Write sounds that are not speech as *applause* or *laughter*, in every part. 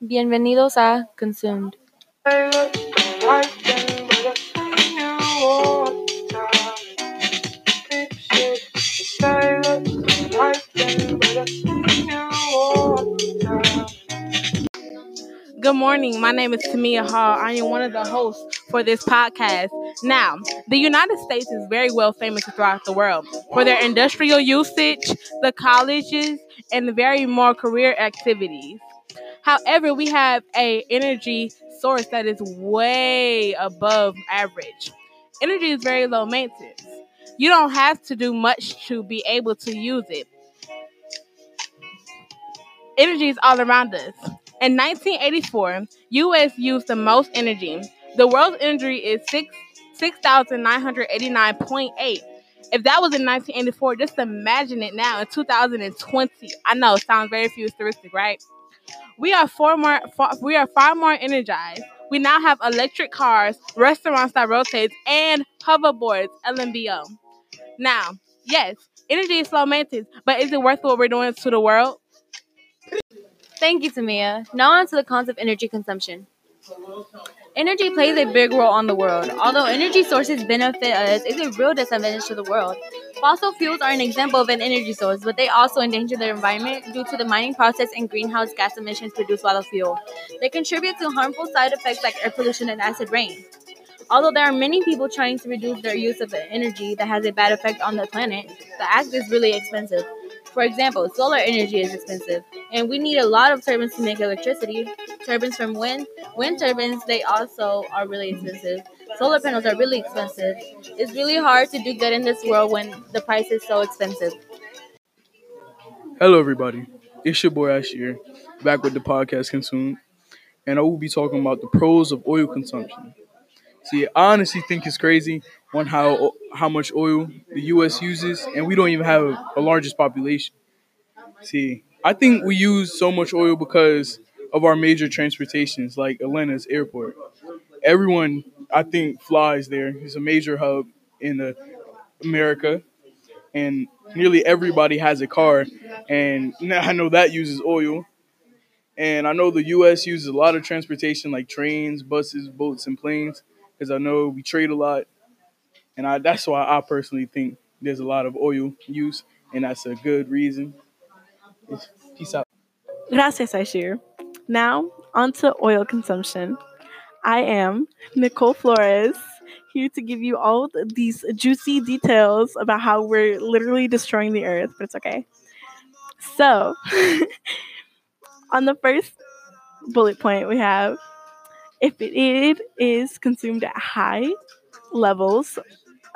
Bienvenidos a Consumed. Good morning. My name is Timia Hall. I am one of the hosts for this podcast. Now, the United States is very well famous throughout the world for their industrial usage, the colleges, and very more career activities. However, we have a energy source that is way above average. Energy is very low maintenance. You don't have to do much to be able to use it. Energy is all around us. In 1984, U.S. used the most energy. The world's energy is 6 6,989.8. If that was in 1984, just imagine it now in 2020. I know it sounds very futuristic, right? We are far more far, we are far more energized. We now have electric cars, restaurants that rotate, and hoverboards, LMBO. Now, yes, energy is slow maintenance, but is it worth what we're doing to the world? Thank you, Timia. Now on to the cons of energy consumption. Energy plays a big role on the world. Although energy sources benefit us, it's a real disadvantage to the world. Fossil fuels are an example of an energy source, but they also endanger the environment due to the mining process and greenhouse gas emissions produced by the fuel. They contribute to harmful side effects like air pollution and acid rain. Although there are many people trying to reduce their use of the energy that has a bad effect on the planet, the act is really expensive. For example, solar energy is expensive, and we need a lot of turbines to make electricity. Turbines from wind, wind turbines, they also are really expensive. Solar panels are really expensive. It's really hard to do good in this world when the price is so expensive. Hello, everybody. It's your boy Ishier, back with the podcast Consumed, and I will be talking about the pros of oil consumption. See, I honestly think it's crazy on how how much oil the U.S. uses, and we don't even have the largest population. See, I think we use so much oil because of our major transportations, like Atlanta's airport. Everyone, I think, flies there. It's a major hub in the America, and nearly everybody has a car. And I know that uses oil. And I know the U.S. uses a lot of transportation, like trains, buses, boats, and planes, because I know we trade a lot and I, that's why I personally think there's a lot of oil use, and that's a good reason. Peace out. Gracias, Ishier. Now, on to oil consumption. I am Nicole Flores, here to give you all these juicy details about how we're literally destroying the earth, but it's okay. So, *laughs* on the first bullet point, we have if it is consumed at high levels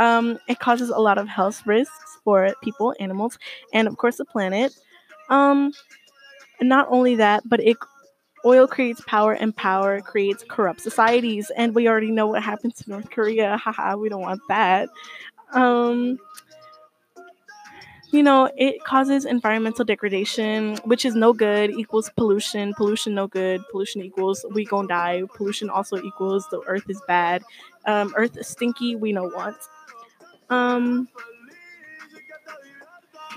um, it causes a lot of health risks for people, animals, and of course the planet. Um, not only that, but it oil creates power, and power creates corrupt societies. And we already know what happens to North Korea. *laughs* Haha, we don't want that. Um, you know, it causes environmental degradation, which is no good, equals pollution. Pollution, no good. Pollution equals we gonna die. Pollution also equals the earth is bad. Um, earth is stinky, we know what. Um,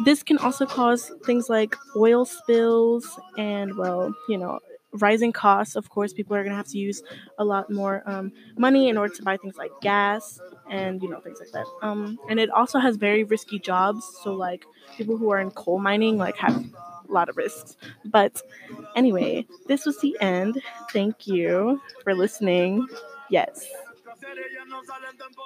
this can also cause things like oil spills and, well, you know, rising costs. Of course, people are going to have to use a lot more um, money in order to buy things like gas and, you know, things like that. Um, and it also has very risky jobs. So, like, people who are in coal mining, like, have a lot of risks. But anyway, this was the end. Thank you for listening. Yes.